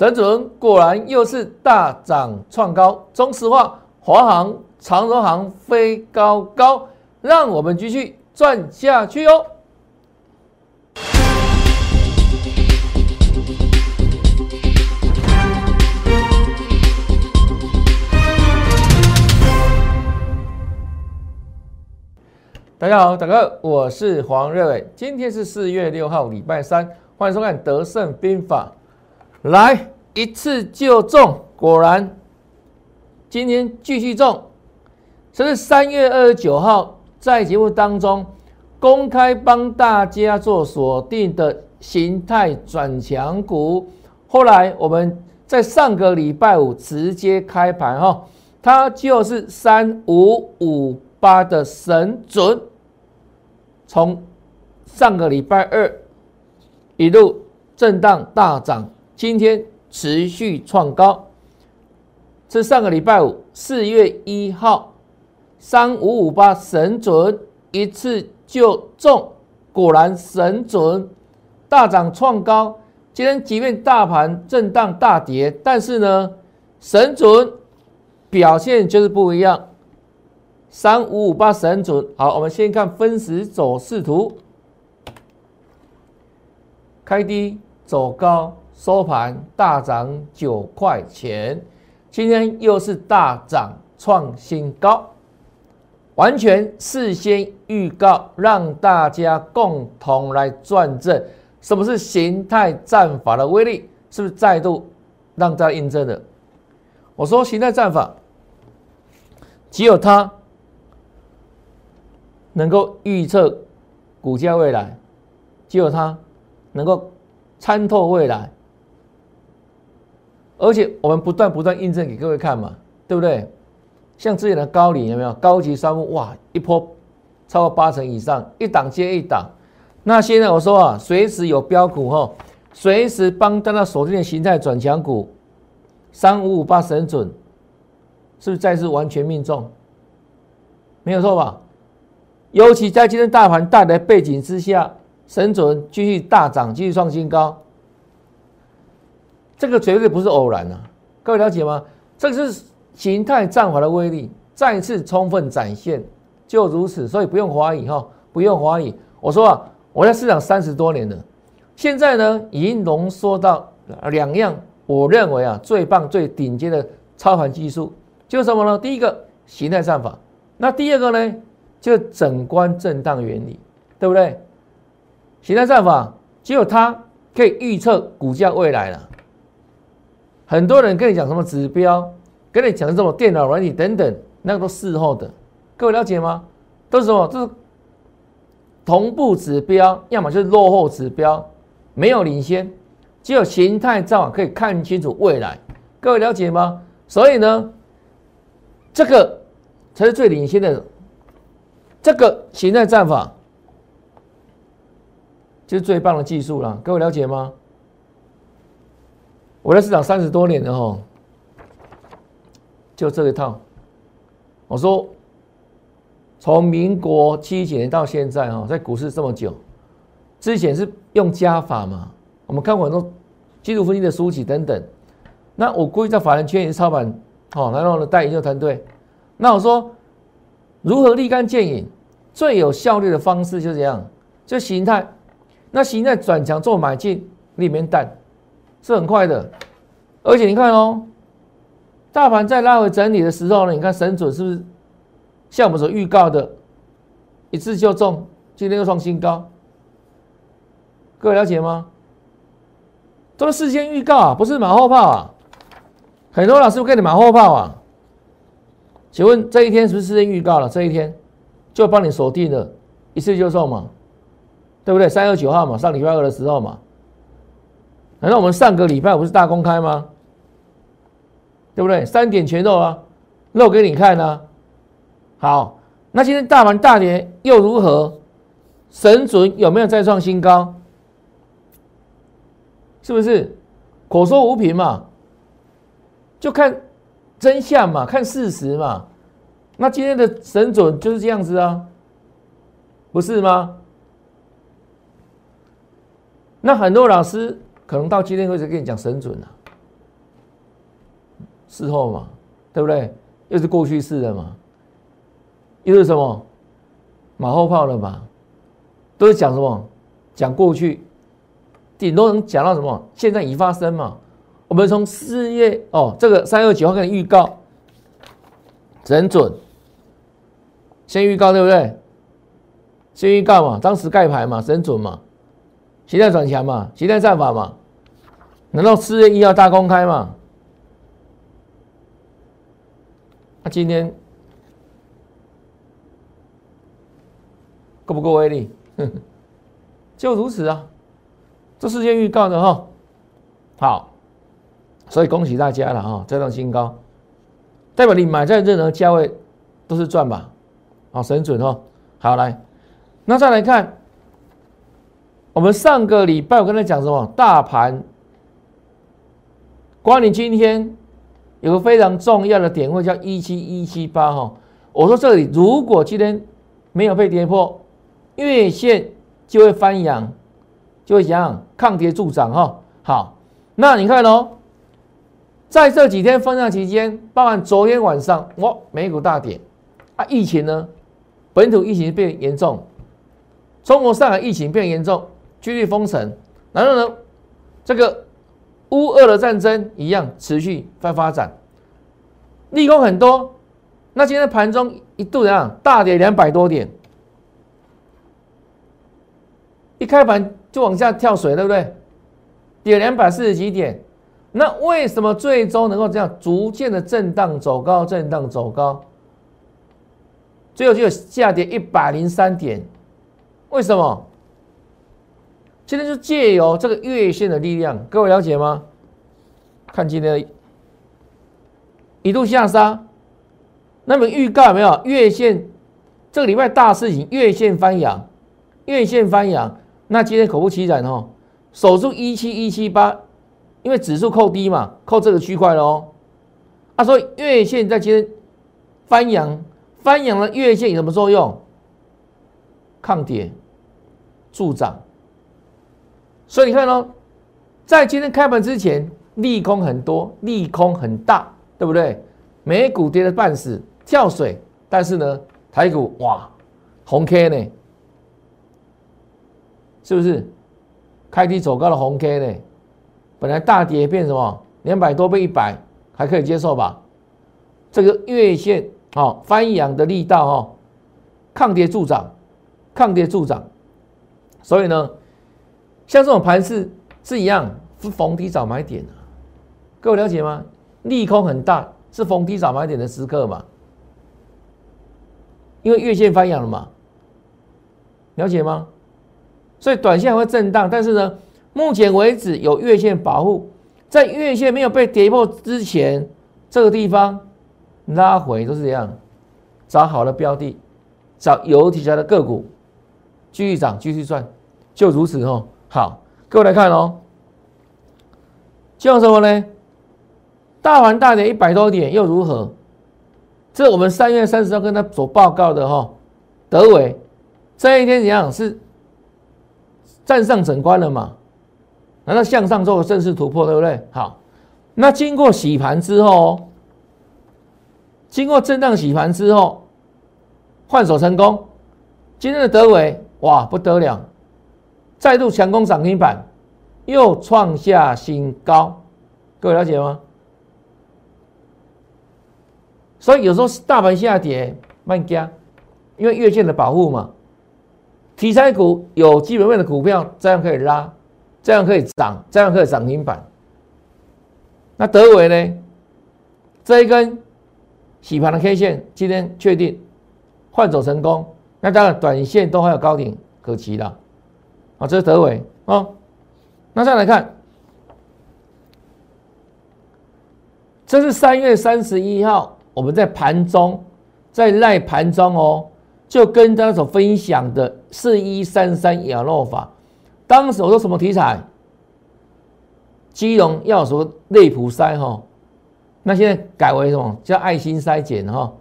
神准果然又是大涨创高，中石化、华航、长荣航飞高高，让我们继续赚下去哦。大家好，大哥，我是黄瑞伟，今天是四月六号，礼拜三，欢迎收看《德胜兵法》。来一次就中，果然今天继续中。这是三月二十九号在节目当中公开帮大家做锁定的形态转强股。后来我们在上个礼拜五直接开盘哈，它就是三五五八的神准。从上个礼拜二一路震荡大涨，今天持续创高。是上个礼拜五四月一号三五五八神准一次就中，果然神准大涨创高。今天即便大盘震荡大跌，但是呢，神准表现就是不一样。三五五八神准，好，我们先看分时走势图，开低走高，收盘大涨九块钱，今天又是大涨创新高，完全事先预告，让大家共同来转正。什么是形态战法的威力？是不是再度让大家印证了？我说形态战法，只有它。能够预测股价未来，只有它能够参透未来，而且我们不断不断印证给各位看嘛，对不对？像之前的高领有没有高级商务？哇，一波超过八成以上，一档接一档。那现在我说啊，随时有标股哈，随时帮大家锁定的形态转强股，三五五八神准，是不是再次完全命中？没有错吧？尤其在今天大盘大的背景之下，神准继续大涨，继续创新高，这个绝对不是偶然啊！各位了解吗？这是形态战法的威力再次充分展现，就如此，所以不用怀疑哈，不用怀疑。我说啊，我在市场三十多年了，现在呢已经浓缩到两样，我认为啊最棒、最顶尖的操盘技术，就是什么呢？第一个形态战法，那第二个呢？就是整关震荡原理，对不对？形态战法只有它可以预测股价未来了。很多人跟你讲什么指标，跟你讲这种电脑软体等等，那个都事后的。各位了解吗？都是什么？这是同步指标，要么就是落后指标，没有领先。只有形态战法可以看清楚未来。各位了解吗？所以呢，这个才是最领先的。这个形态战法就是最棒的技术了，各位了解吗？我在市场三十多年了哈，就这一套。我说，从民国七几年到现在哈，在股市这么久，之前是用加法嘛？我们看过很多技术分析的书籍等等。那我估计在法人圈也是操盘，好，然后呢带研究团队。那我说。如何立竿见影？最有效率的方式就是这样，就形态。那形态转强做买进，里面弹是很快的。而且你看哦，大盘在拉回整理的时候呢，你看神准是不是像我们所预告的，一次就中，今天又创新高？各位了解吗？都是事先预告啊，不是马后炮啊。很多老师给你马后炮啊。请问这一天是不是事先预告了？这一天就帮你锁定了，一次就中嘛，对不对？三月九号嘛，上礼拜二的时候嘛。难道我们上个礼拜不是大公开吗？对不对？三点全露啊，露给你看呢。好，那今天大盘大跌又如何？神准有没有再创新高？是不是？口说无凭嘛，就看。真相嘛，看事实嘛。那今天的神准就是这样子啊，不是吗？那很多老师可能到今天为止跟你讲神准了，事后嘛，对不对？又是过去式的嘛，又是什么马后炮了嘛？都是讲什么？讲过去，顶多能讲到什么？现在已发生嘛？我们从四月哦，这个三月九号给你预告，神准，先预告对不对？先预告嘛，当时盖牌嘛，神准嘛，期待转强嘛，期待战法嘛，难道四月一号大公开嘛？那今天够不够威力？就如此啊，这事先预告的哈。好，所以恭喜大家了哈，再创新高，代表你买在任何价位都是赚吧？好，神准哦。好来，那再来看，我们上个礼拜我跟他讲什么？大盘，关于今天有个非常重要的点位叫一七一七八哈。我说这里如果今天没有被跌破月线。就会翻阳，就会怎样抗跌助涨哈。好，那你看哦，在这几天分享期间，包含昨天晚上，哇，美股大跌啊，疫情呢，本土疫情变严重，中国上海疫情变严重，继续封城，然后呢，这个乌俄的战争一样持续在发展，利空很多。那今天盘中一度怎样大跌两百多点？一开盘就往下跳水，对不对？跌两百四十几点，那为什么最终能够这样逐渐的震荡走高，震荡走高，最后就下跌一百零三点？为什么？今天就借由这个月线的力量，各位了解吗？看今天一度下杀，那么预告有没有月线？这个礼拜大事情，月线翻阳，月线翻阳。那今天果不其然哦，守住一七一七八，因为指数扣低嘛，扣这个区块了哦。啊，所以月线在今天翻阳，翻阳的月线有什么作用？抗跌助涨。所以你看哦，在今天开盘之前，利空很多，利空很大，对不对？美股跌的半死，跳水，但是呢，台股哇，红 K 呢？是不是开低走高的红 K 呢？本来大跌变什么？两百多倍一百还可以接受吧？这个月线哦翻阳的力道哦，抗跌助涨，抗跌助涨。所以呢，像这种盘势是一样，是逢低找买点的。各位了解吗？利空很大，是逢低找买点的时刻嘛？因为月线翻阳了嘛？了解吗？所以短线会震荡，但是呢，目前为止有月线保护，在月线没有被跌破之前，这个地方拉回都是这样，找好的标的，找有题材的个股，继续涨，继续赚，就如此哦。好，各位来看哦，像什么呢？大盘大跌一百多点又如何？这我们三月三十号跟他所报告的哈，德伟这一天怎样是？站上整关了嘛？难道向上做个正式突破，对不对？好，那经过洗盘之后，经过震荡洗盘之后，换手成功。今天的德伟哇不得了，再度强攻涨停板，又创下新高。各位了解吗？所以有时候大盘下跌慢加，因为月线的保护嘛。题材股有基本面的股票，这样可以拉，这样可以涨，这样可以涨停板。那德伟呢？这一根洗盘的 K 线今天确定换走成功，那当然短线都还有高点可期的。啊，这是德伟啊。那再来看，这是三月三十一号我们在盘中，在赖盘中哦。就跟大家所分享的四一三三亚诺法，当时我说什么题材？基隆要说内普筛哈，那现在改为什么叫爱心筛检哈？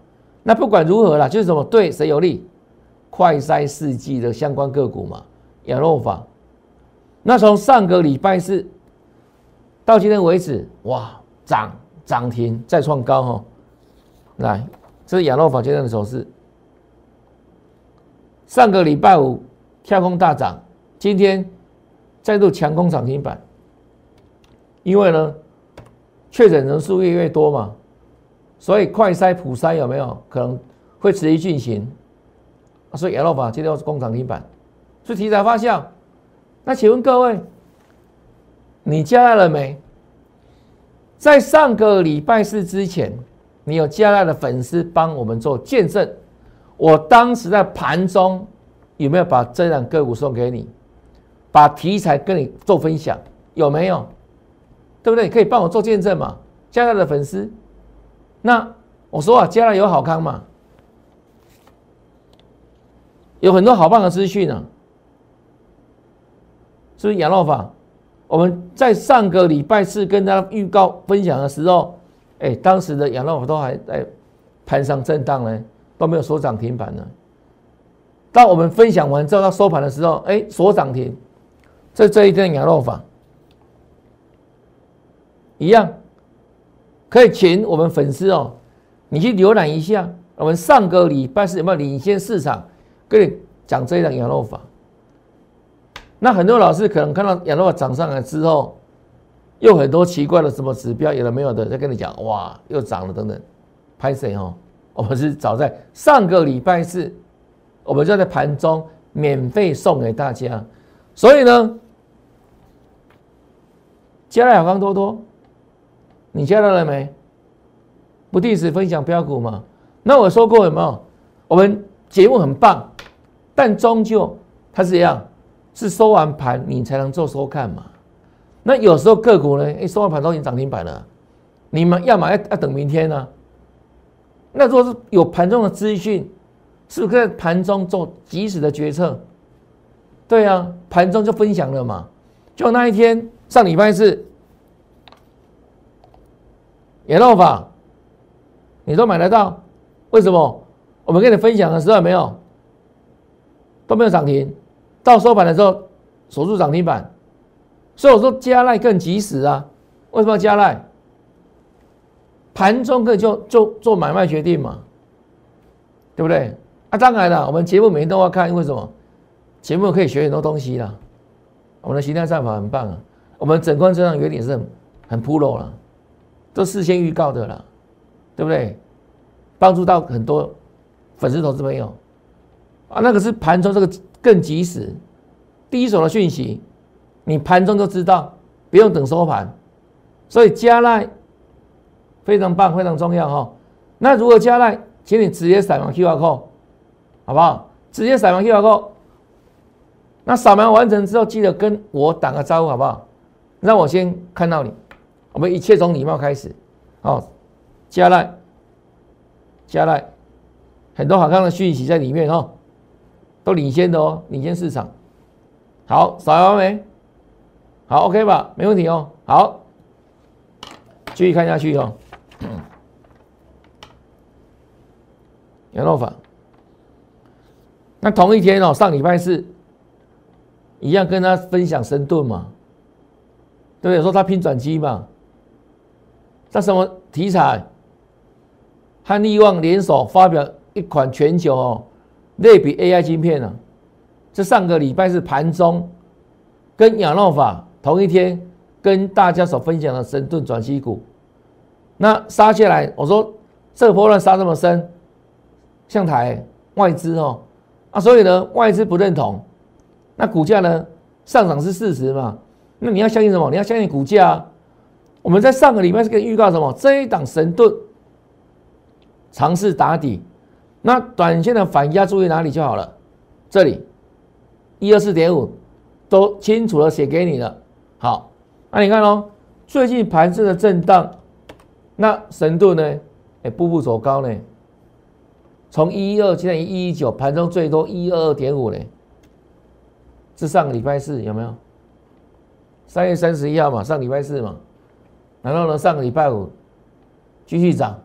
那不管如何啦，就是什么对谁有利？快筛试剂的相关个股嘛，羊肉法。那从上个礼拜四到今天为止，哇，涨涨停再创高哈。来，这是亚诺法今天的走势。上个礼拜五跳空大涨，今天再度强攻涨停板。因为呢，确诊人数越来越多嘛，所以快筛普筛有没有可能会持续进行？所以羊肉法今天是攻涨停板，所以题材发酵。那请问各位，你加来了没？在上个礼拜四之前，你有加来的粉丝帮我们做见证。我当时在盘中有没有把这两个股送给你？把题材跟你做分享，有没有？对不对？可以帮我做见证嘛？加来的粉丝，那我说啊，加来有好康嘛？有很多好棒的资讯呢。是不是养老法？我们在上个礼拜四跟大家预告分享的时候，哎，当时的养老法都还在盘上震荡呢。都没有锁涨停板呢。当我们分享完之后，到收盘的时候，哎，锁涨停。这这一天羊肉坊一样，可以请我们粉丝哦，你去浏览一下，我们上个礼拜是有没有领先市场？跟你讲这一档羊肉坊。那很多老师可能看到羊肉坊涨上来之后，又很多奇怪的什么指标有了没有的，在跟你讲，哇，又涨了等等，拍谁哦？我们是早在上个礼拜四，我们就在盘中免费送给大家，所以呢，加了小康多多，你加到了没？不定时分享标股嘛？那我说过有没有？我们节目很棒，但终究它是一样，是收完盘你才能做收看嘛？那有时候个股呢，哎，收完盘都已经涨停板了，你们要么要要等明天呢？那如果是有盘中的资讯，是不是在盘中做及时的决策？对啊，盘中就分享了嘛。就那一天上礼拜四，也漏法，你都买得到？为什么？我们跟你分享的时候没有，都没有涨停，到收盘的时候守住涨停板。所以我说加赖更及时啊。为什么要加赖？盘中可以就就做买卖决定嘛，对不对？啊，当然了，我们节目每天都要看，为什么？节目可以学很多东西啦。我们的形态战法很棒啊，我们整关这样原理是很很 pro 了，都事先预告的了，对不对？帮助到很多粉丝投资朋友啊，那个是盘中这个更及时，第一手的讯息，你盘中就知道，不用等收盘，所以加赖。非常棒，非常重要哈。那如果加赖，请你直接扫描 QR code，好不好？直接扫描 QR code。那扫描完成之后，记得跟我打个招呼，好不好？让我先看到你。我们一切从礼貌开始。好，加赖，加赖，很多好看的讯息在里面哦，都领先的哦，领先市场。好，扫描完没？好，OK 吧？没问题哦。好，继续看下去哦。羊肉法，那同一天哦，上礼拜四一样跟他分享神盾嘛，对不对？说他拼转机嘛，他什么题材？和利旺联手发表一款全球哦类比 AI 晶片啊，这上个礼拜是盘中跟养老法同一天跟大家所分享的神盾转机股，那杀下来，我说这波段杀这么深。向台外资哦，啊，所以呢，外资不认同，那股价呢上涨是事实嘛？那你要相信什么？你要相信股价。我们在上个礼拜是跟预告什么？这一档神盾尝试打底，那短线的反压注意哪里就好了？这里一二四点五都清楚的写给你了。好，那你看哦，最近盘势的震荡，那神盾呢？哎，步步走高呢。从一一二现在一一九，盘中最多一二二点五嘞，是上个礼拜四有没有？三月三十一号嘛，上礼拜四嘛，然后呢，上个礼拜五继续涨，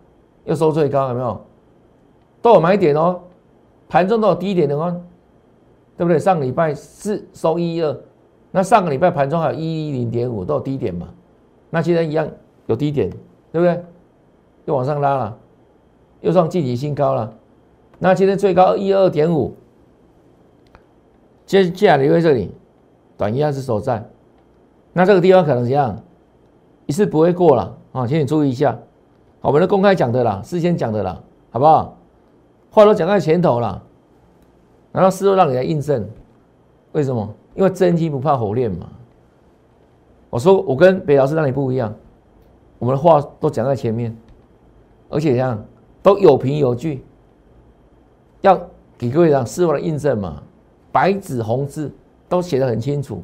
又收最高有没有？都有买点哦，盘中都有低点的哦，对不对？上个礼拜四收一二，那上个礼拜盘中还有一一零点五都有低点嘛？那现在一样有低点，对不对？又往上拉了，又创近期新高了。那今天最高一二点五，接接下来留在这里，短一样是守在。那这个地方可能怎样？一次不会过了啊，请你注意一下。我们都公开讲的啦，事先讲的啦，好不好？话都讲在前头了，然后事后让你来印证。为什么？因为真金不怕火炼嘛。我说我跟北老师那里不一样，我们的话都讲在前面，而且这样都有凭有据，要给各位讲事后的印证嘛，白纸红字都写得很清楚。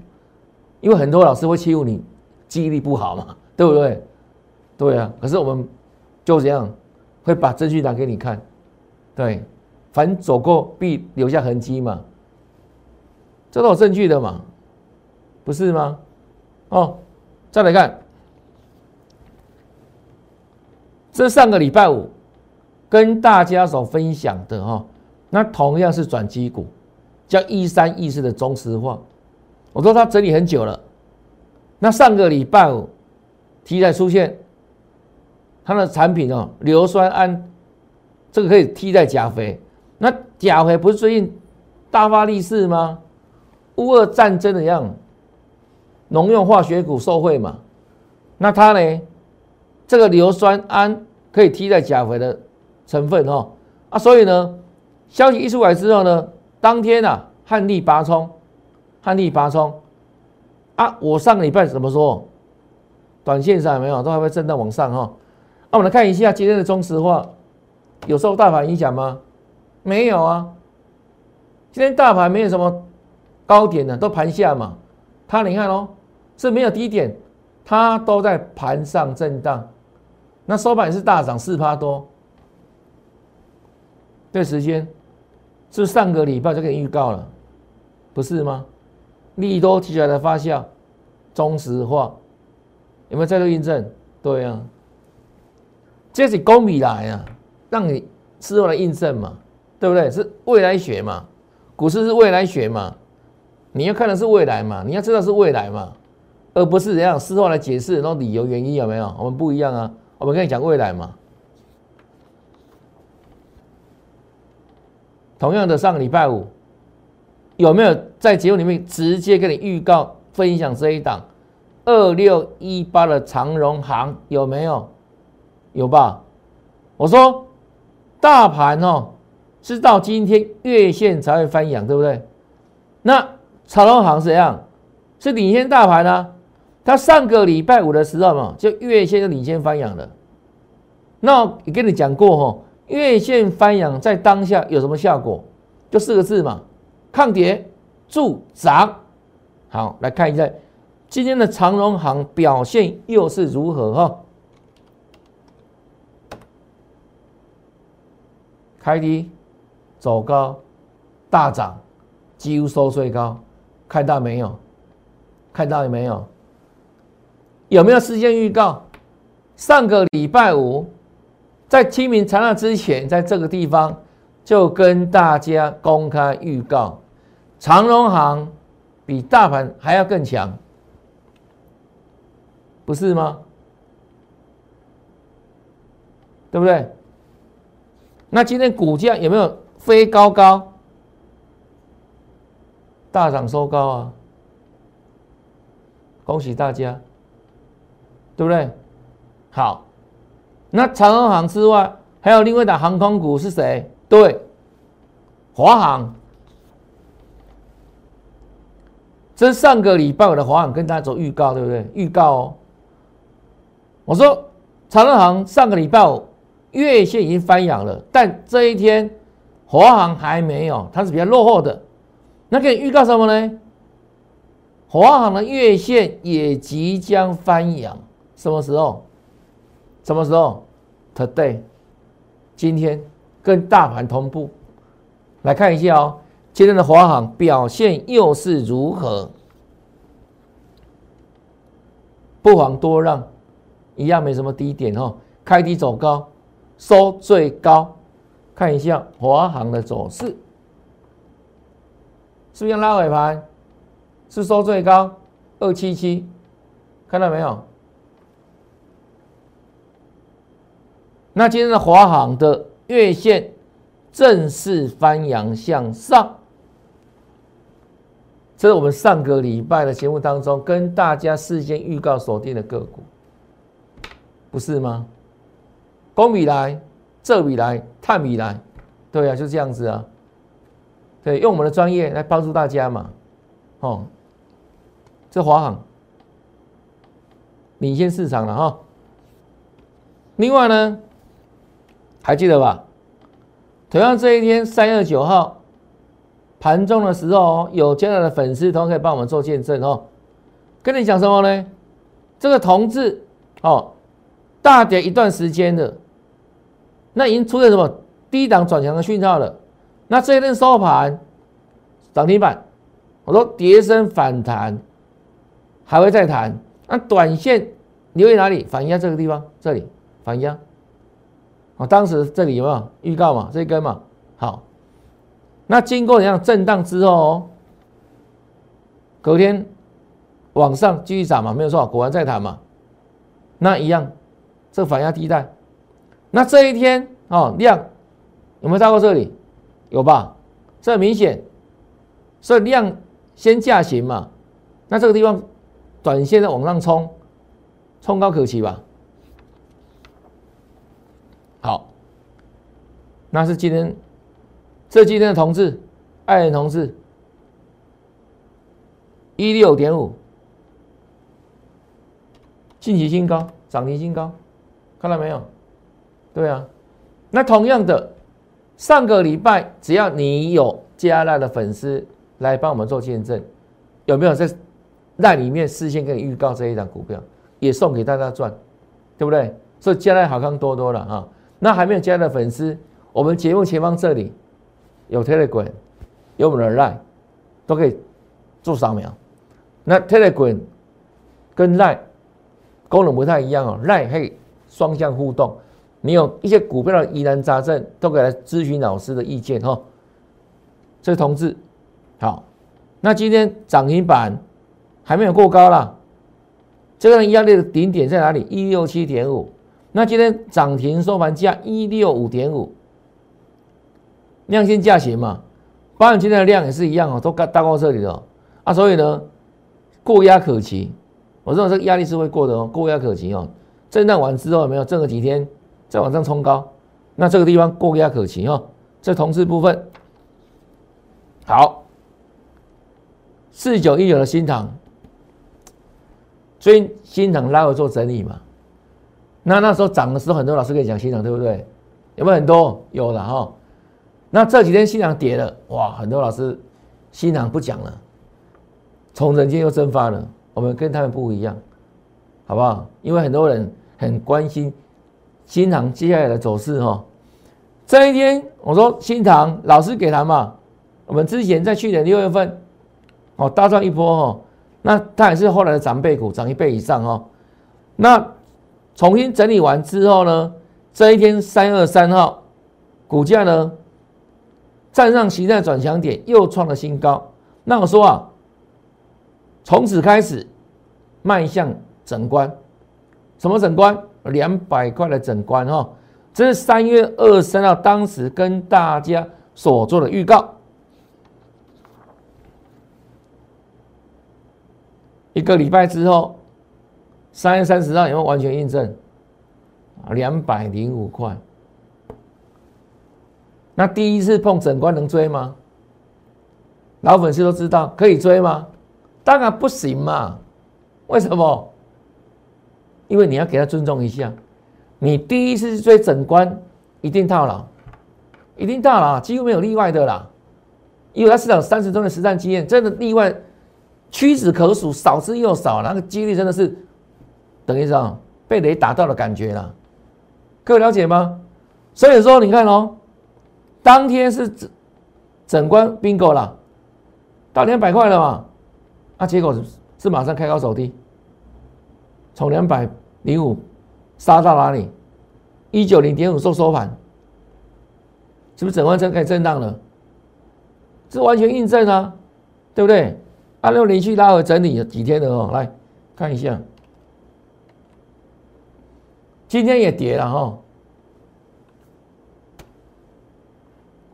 因为很多老师会欺负你记忆力不好嘛，对不对？对啊，可是我们就这样会把证据拿给你看，对，凡走过必留下痕迹嘛。这都有证据的嘛，不是吗？哦，再来看，这上个礼拜五跟大家所分享的哈，那同样是转机股，叫一三一四的中石化，我说它整理很久了，那上个礼拜五题材出现，它的产品哦，硫酸铵，这个可以替代钾肥，那钾肥不是最近大发利市吗？乌俄战争的样，农用化学股受惠嘛？那它呢？这个硫酸铵可以替代钾肥的成分哦。啊，所以呢，消息一出来之后呢，当天啊，汉力拔冲，汉力拔冲啊！我上个礼拜怎么说？短线上有没有都还会震荡往上哈？那我们来看一下今天的中石化，有受大盘影响吗？没有啊，今天大盘没有什么。高点呢都盘下嘛，它你看哦，是没有低点，它都在盘上震荡。那收盘是大涨四趴多，这时间是上个礼拜就给你预告了，不是吗？利多提出来的发酵，中石化有没有再度印证？对啊，这是公米来啊，让你事后来印证嘛，对不对？是未来学嘛，股市是未来学嘛。你要看的是未来嘛？你要知道是未来嘛，而不是怎样事后来解释那种理由原因有没有？我们不一样啊，我们跟你讲未来嘛。同样的，上个礼拜五有没有在节目里面直接跟你预告分享这一档二六一八的长荣行有没有？有吧？我说大盘哦是到今天月线才会翻阳，对不对？那长隆行是怎样？是领先大盘啊！它上个礼拜五的时候嘛，就月线就领先翻阳了。那我跟你讲过哈，月线翻阳在当下有什么效果？就四个字嘛，抗跌助涨。好，来看一下今天的长荣行表现又是如何哈？开低走高，大涨，几乎收最高。看到没有？看到有没有？有没有事先预告？上个礼拜五，在清明长假之前，在这个地方就跟大家公开预告，长荣行比大盘还要更强，不是吗？对不对？那今天股价有没有飞高高？大涨收高啊！恭喜大家，对不对？好，那长荣航之外，还有另外一档航空股是谁？对，华航。这是上个礼拜我的华航跟大家做预告，对不对？预告哦。我说长荣航上个礼拜月线已经翻阳了，但这一天华航还没有，它是比较落后的。那可以预告什么呢？华航的月线也即将翻阳，什么时候？什么时候？Today，今天跟大盘同步，来看一下哦。今天的华航表现又是如何？不妨多让，一样没什么低点哦。开低走高，收最高，看一下华航的走势。是不是拉尾盘？是收最高二七七，看到没有？那今天的华航的月线正式翻阳向上，这是我们上个礼拜的节目当中跟大家事先预告锁定的个股，不是吗？公米来，这米来，探米来，对啊，就这样子啊。对，用我们的专业来帮助大家嘛。哦，这华航领先市场了哈。另外呢，还记得吧？同样这一天三月九号盘中的时候，有加拿的粉丝同可以帮我们做见证哦。跟你讲什么呢？这个同志哦，大跌一段时间的，那已经出现什么低档转强的讯号了。那这一天收盘涨停板，我说跌升反弹，还会再弹。那短线留意哪里？反压这个地方，这里。反压，我，当时这里有没有预告嘛？这一根嘛，好，那经过怎样震荡之后哦，隔天往上继续涨嘛，没有错，果然再弹嘛，那一样，这反压地带，那这一天哦量有没有到过这里？有吧？这很明显，所以量先下行嘛，那这个地方短线的往上冲，冲高可期吧？好，那是今天，这今天的同志，爱人同志，一六点五，近期新高，涨停新高，看到没有？对啊，那同样的，上个礼拜只要你有加纳的粉丝来帮我们做见证，有没有在赖里面事先给你预告这一档股票，也送给大家赚，对不对？所以加纳好看多多了啊。那还没有加的粉丝，我们节目前方这里有 Telegram，有我们的 Line，都可以做扫描。那 Telegram 跟 Line 功能不太一样哦，Line 可以双向互动，你有一些股票的疑难杂症，都可以来咨询老师的意见哈。这位同志，好，那今天涨停板还没有过高啦，这个压力的顶点在哪里？一六七点五。那今天涨停收盘价一六五点五，量先价行嘛，包含今天的量也是一样哦，都大大过这里了啊，所以呢，过压可期，我认为这个压力是会过的哦，过压可期哦，震荡完之后有没有？震个几天再往上冲高？那这个地方过压可期哦，这同质部分好，四九一九的新塘，所以新塘拉回做整理嘛。那那时候涨的时候，很多老师跟你讲新塘，对不对？有没有很多？有了哈。那这几天新塘跌了，哇，很多老师新塘不讲了，从人间又蒸发了。我们跟他们不一样，好不好？因为很多人很关心新塘接下来的走势哈。这一天我说新塘老师给他嘛，我们之前在去年六月份哦大赚一波哈，那它也是后来的长辈股，涨一倍以上哦。那重新整理完之后呢，这一天三二三号，股价呢站上形态转强点，又创了新高。那我说啊，从此开始迈向整关，什么整关？两百块的整关哈。这是三月二三号当时跟大家所做的预告，一个礼拜之后。三月三十号有没有完全印证？两百零五块。那第一次碰整关能追吗？老粉丝都知道可以追吗？当然不行嘛。为什么？因为你要给他尊重一下。你第一次追整关，一定套牢，一定套牢，几乎没有例外的啦。因为他市场三十多年实战经验，真的例外屈指可数，少之又少，那个几率真的是。等于说被雷打到的感觉了，各位了解吗？所以说你看哦，当天是整整关 bingo 了，到两百块了嘛，啊，结果是是马上开高走低，从两百零五杀到哪里？一九零点五收收盘，是不是整完成开始震荡了？这完全印证啊，对不对？按六连续拉回整理几天了哦，来看一下。今天也跌了哈，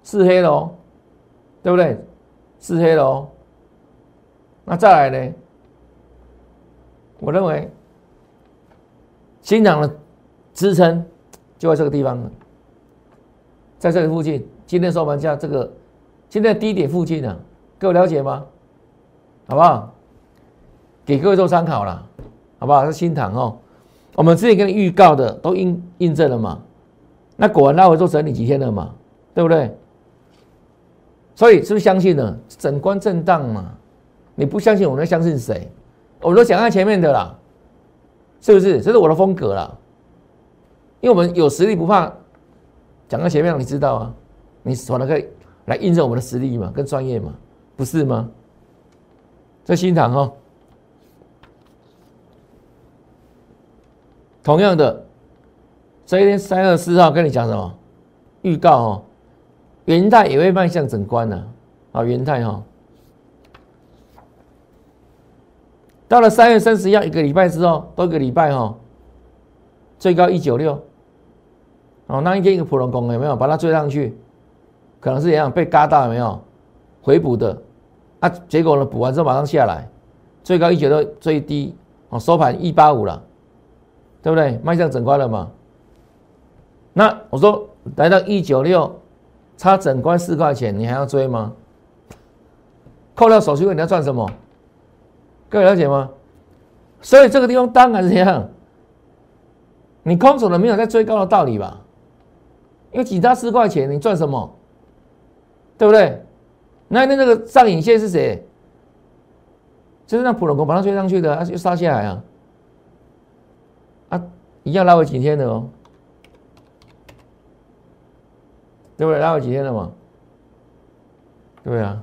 是黑了哦，对不对？是黑了哦。那再来呢？我认为新涨的支撑就在这个地方，在这个附近。今天收盘价这个，现在低点附近呢，各位了解吗？好不好？给各位做参考了，好不好？是新塘哦，我们之前跟你预告的都印印证了嘛？那果然拉回做整理几天了嘛？对不对？所以是不是相信呢？整关震荡嘛？你不相信，我能相信谁？我都讲在前面的啦，是不是？这是我的风格啦。因为我们有实力不怕讲到前面，你知道啊？你可能可以来印证我们的实力嘛，跟专业嘛，不是吗？在新塘哦。同样的，这一天三月四号跟你讲什么？预告哦，元泰也会迈向整关呢。啊，元泰哈，到了三月三十一一个礼拜之后，多一个礼拜哈，最高一九六。哦，那一天一个普龙宫有没有把它追上去？可能是一样被嘎到有没有回补的？啊，结果呢补完之后马上下来，最高一九六，最低哦收盘一八五了。对不对？迈向整关了嘛？那我说来到一九六，差整关四块钱，你还要追吗？扣掉手续费，你要赚什么？各位了解吗？所以这个地方当然是这样，你空手的没有在追高的道理吧？因为只差四块钱，你赚什么？对不对？那那那个上影线是谁？就是让普龙工把它追上去的，它就杀下来啊。啊，一样拉回几天的哦，对不对？拉回几天了嘛？对啊。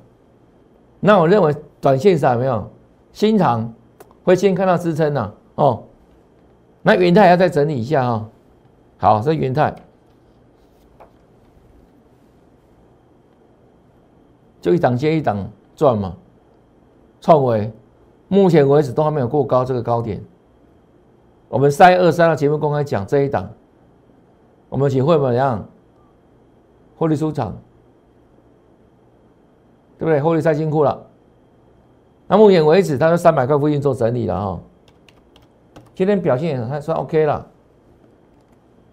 那我认为短线上没有新塘会先看到支撑呐，哦。那元泰要再整理一下哈。好，这元泰就一档接一档转嘛。创维目前为止都还没有过高这个高点。我们三二三的节目公开讲这一档，我们请会怎么样？获利出场，对不对？获利太辛苦了。那目前为止，它在三百块附近做整理了哈。今天表现也还算 OK 了，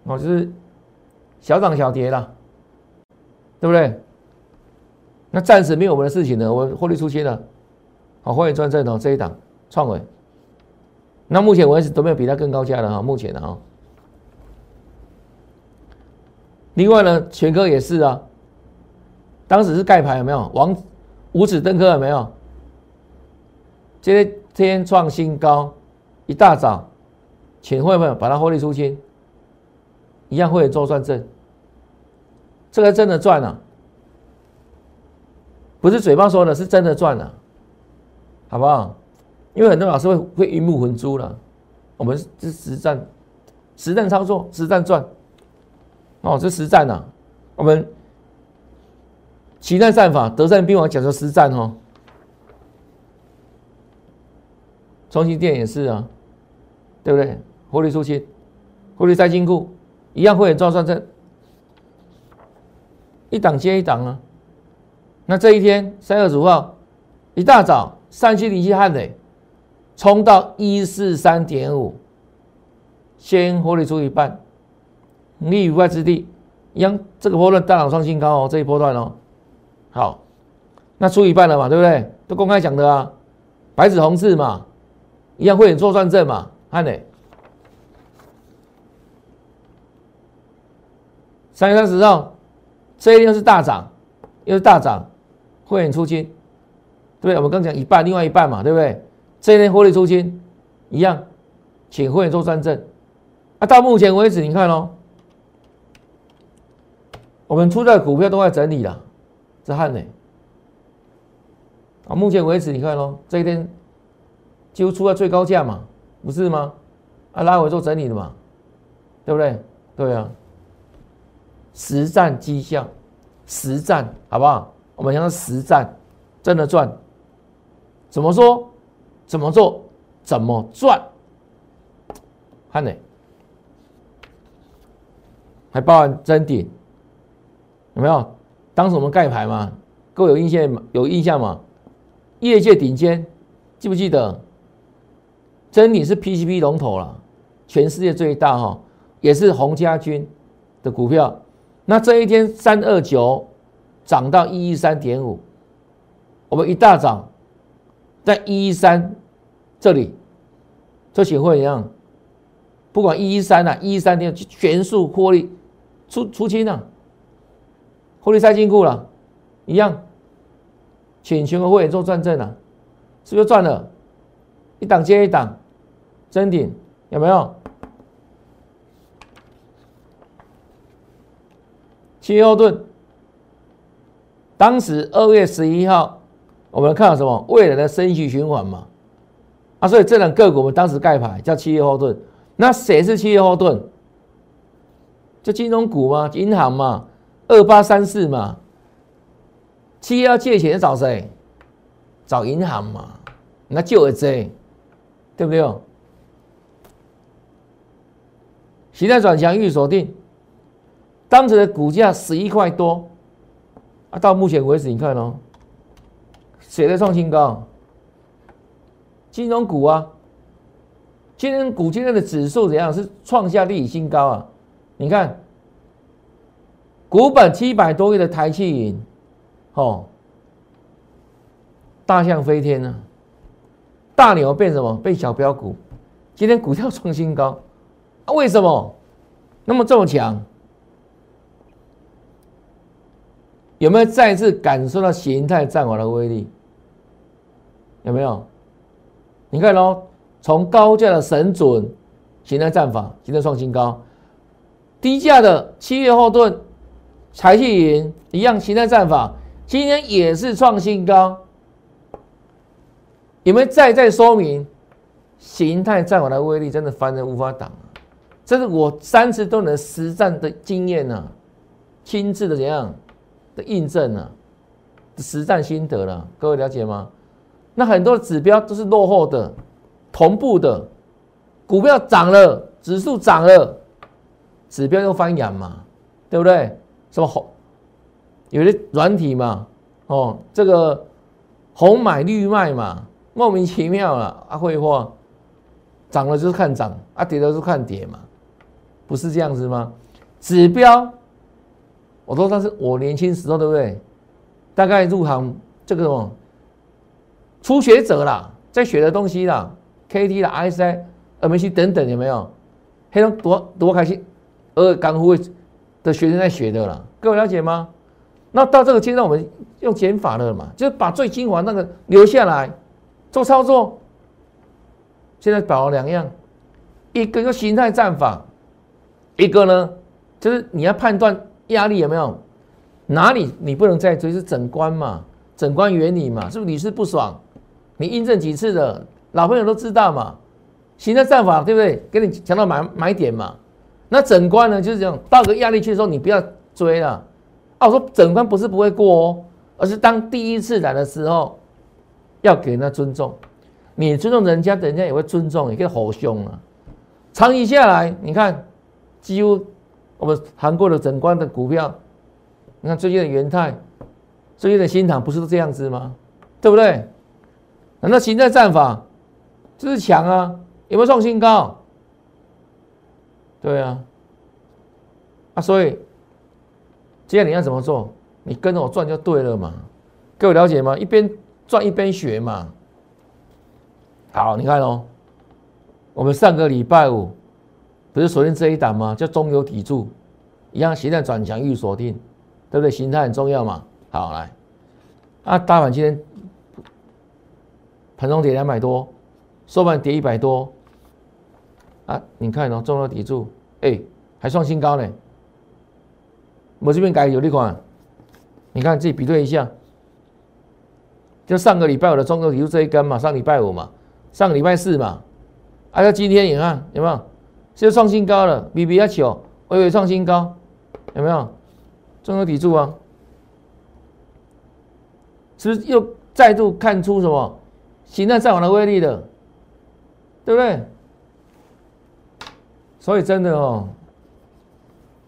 哦，就是小涨小跌了，对不对？那暂时没有我们的事情呢，我获利出清了，好，欢迎转正哦，这一档创伟。那目前为止都没有比它更高价的哈，目前的哈。另外呢，全科也是啊，当时是盖牌有没有？王五指登科有没有？今天天创新高，一大早，请会员把它获利出清，一样会做算正，这个真的赚了，不是嘴巴说的，是真的赚了，好不好？因为很多老师会会鱼目混珠了，我们是实战，实战操作，实战赚，哦，这实战呐，我们奇战战法，德胜兵王讲究实战哦，中心店也是啊，对不对？获利出清，获利在金库，一样会员赚算正，一档接一档啊。那这一天三月十五号一大早，上期零七汉磊。冲到一四三点五，先获利出一半，立于不败之地。一样，这个波段大涨创新高哦，这一波段哦。好，那出一半了嘛，对不对？都公开讲的啊，白纸红字嘛，一样会员做算正嘛，看呢。三月三十号，这一天是大涨，又是大涨，会员出金，对不对？我们刚讲一半，另外一半嘛，对不对？这一天获利出清，一样，请会员做三证。啊，到目前为止，你看哦，我们出的股票都在整理了，这汉呢？啊，目前为止，你看哦，这一天几乎出了最高价嘛，不是吗？啊，拉回做整理的嘛，对不对？对啊，实战绩效，实战好不好？我们讲实战，真的赚，怎么说？怎么做？怎么赚？看呢？还包含真顶，有没有？当时我们盖牌嘛，各位有印象有印象吗？业界顶尖，记不记得？真理是 PCB 龙头了，全世界最大哈，也是洪家军的股票。那这一天三二九涨到一一三点五，我们一大涨，在一一三这里，就请会一样，不管一一三呐，一一三点全数获利出出清了，获利塞进库了，一样，请全国会员做转正了，是不是赚了？一档接一档。真顶有没有？七后盾，当时二月十一号，我们看到什么？未来的升息循环嘛，啊，所以这两个股我们当时盖牌叫七月后盾。那谁是七月后盾？就金融股嘛，银行嘛，二八三四嘛。七月要借钱找谁？找银行嘛，那就这，对不对？形态转强预锁定，当时的股价十一块多，啊，到目前为止你看哦，谁在创新高？金融股啊，金融股今天的指数怎样？是创下历史新高啊！你看，股本七百多亿的台气银，哦，大象飞天啊，大牛变什么？变小标股，今天股票创新高。为什么那么这么强？有没有再次感受到形态战法的威力？有没有？你看喽，从高价的神准形态战法，今天创新高；低价的七月后盾、财气云一样形态战法，今天也是创新高。有没有再再说明形态战法的威力？真的凡人无法挡。这是我三次都能实战的经验呢，亲自的怎样的印证呢？实战心得了，各位了解吗？那很多指标都是落后的，同步的，股票涨了，指数涨了，指标又翻阳嘛，对不对？什么红？有些软体嘛，哦，这个红买绿卖嘛，莫名其妙了啊！会话涨了就是看涨，啊跌了是看跌嘛。不是这样子吗？指标，我说他是我年轻时候，对不对？大概入行这个什么初学者啦，在学的东西啦，K T 啦、S I、M C 等等，有没有？黑龙多多开心，而港湖的学生在学的啦，各位了解吗？那到这个阶段，我们用减法了嘛，就是把最精华那个留下来做操作。现在保了两样，一个个形态战法。一个呢，就是你要判断压力有没有哪里你不能再追，是整关嘛，整关原理嘛，是不是屡试不爽？你印证几次的老朋友都知道嘛，行的战法对不对？给你讲到买买点嘛。那整关呢，就是这样，到个压力去的时候，你不要追了。啊，我说整关不是不会过哦，而是当第一次来的时候，要给人家尊重。你尊重人家，人家也会尊重你，可以吼凶啊。长期下来，你看。几乎我们韩国的整关的股票，你看最近的元泰，最近的新塘不是都这样子吗？对不对？难道形态战法就是强啊？有没有创新高？对啊，啊，所以接下来你要怎么做？你跟着我赚就对了嘛。各位了解吗？一边赚一边学嘛。好，你看哦，我们上个礼拜五。不是锁定这一档吗？叫中游砥柱，一样形态转强预锁定，对不对？形态很重要嘛。好来，啊，大盘今天盘中跌两百多，收盘跌一百多，啊，你看哦，中游砥柱，哎，还创新高呢。我这边改有利款，你看自己比对一下，就上个礼拜五的中游砥柱这一根嘛，上礼拜五嘛，上个礼拜四嘛，啊，到今天你看有没有？就创新高了，比比亚球微微创新高，有没有？综合抵住啊？是不是又再度看出什么形态战法的威力了？对不对？所以真的哦，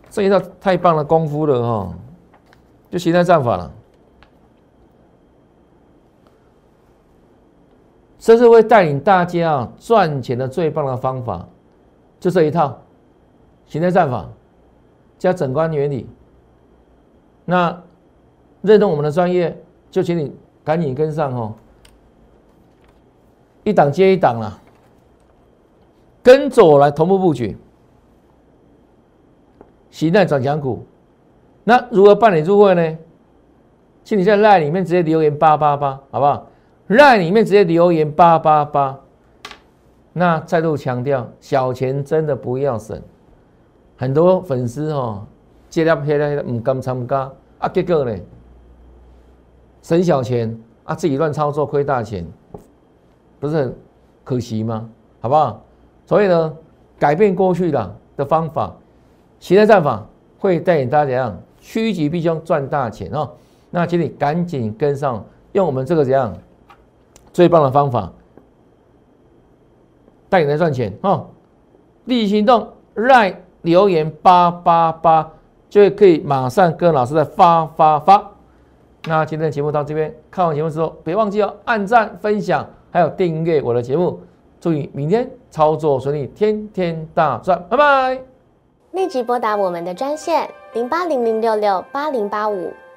这一套太棒的功夫了哈！就形态战法了。这是会带领大家啊赚钱的最棒的方法，就这一套形态战法加整观原理。那认同我们的专业，就请你赶紧跟上哦，一档接一档了，跟着我来同步布局形态转强股。那如何办理入会呢？请你在 LINE 里面直接留言八八八，好不好？？LINE 里面直接留言八八八，那再度强调，小钱真的不要省。很多粉丝哦，接了黑了唔敢参加，啊结果呢，省小钱啊自己乱操作亏大钱，不是很可惜吗？好不好？所以呢，改变过去的的方法，形态战法会带领大家怎样趋吉避凶赚大钱哦。那请你赶紧跟上，用我们这个怎样？最棒的方法，带你来赚钱哦！立即行动，来留言八八八，就可以马上跟老师在发发发。那今天的节目到这边，看完节目之后，别忘记要按赞、分享，还有订阅我的节目。祝你明天操作顺利，天天大赚！拜拜。立即拨打我们的专线零八零零六六八零八五。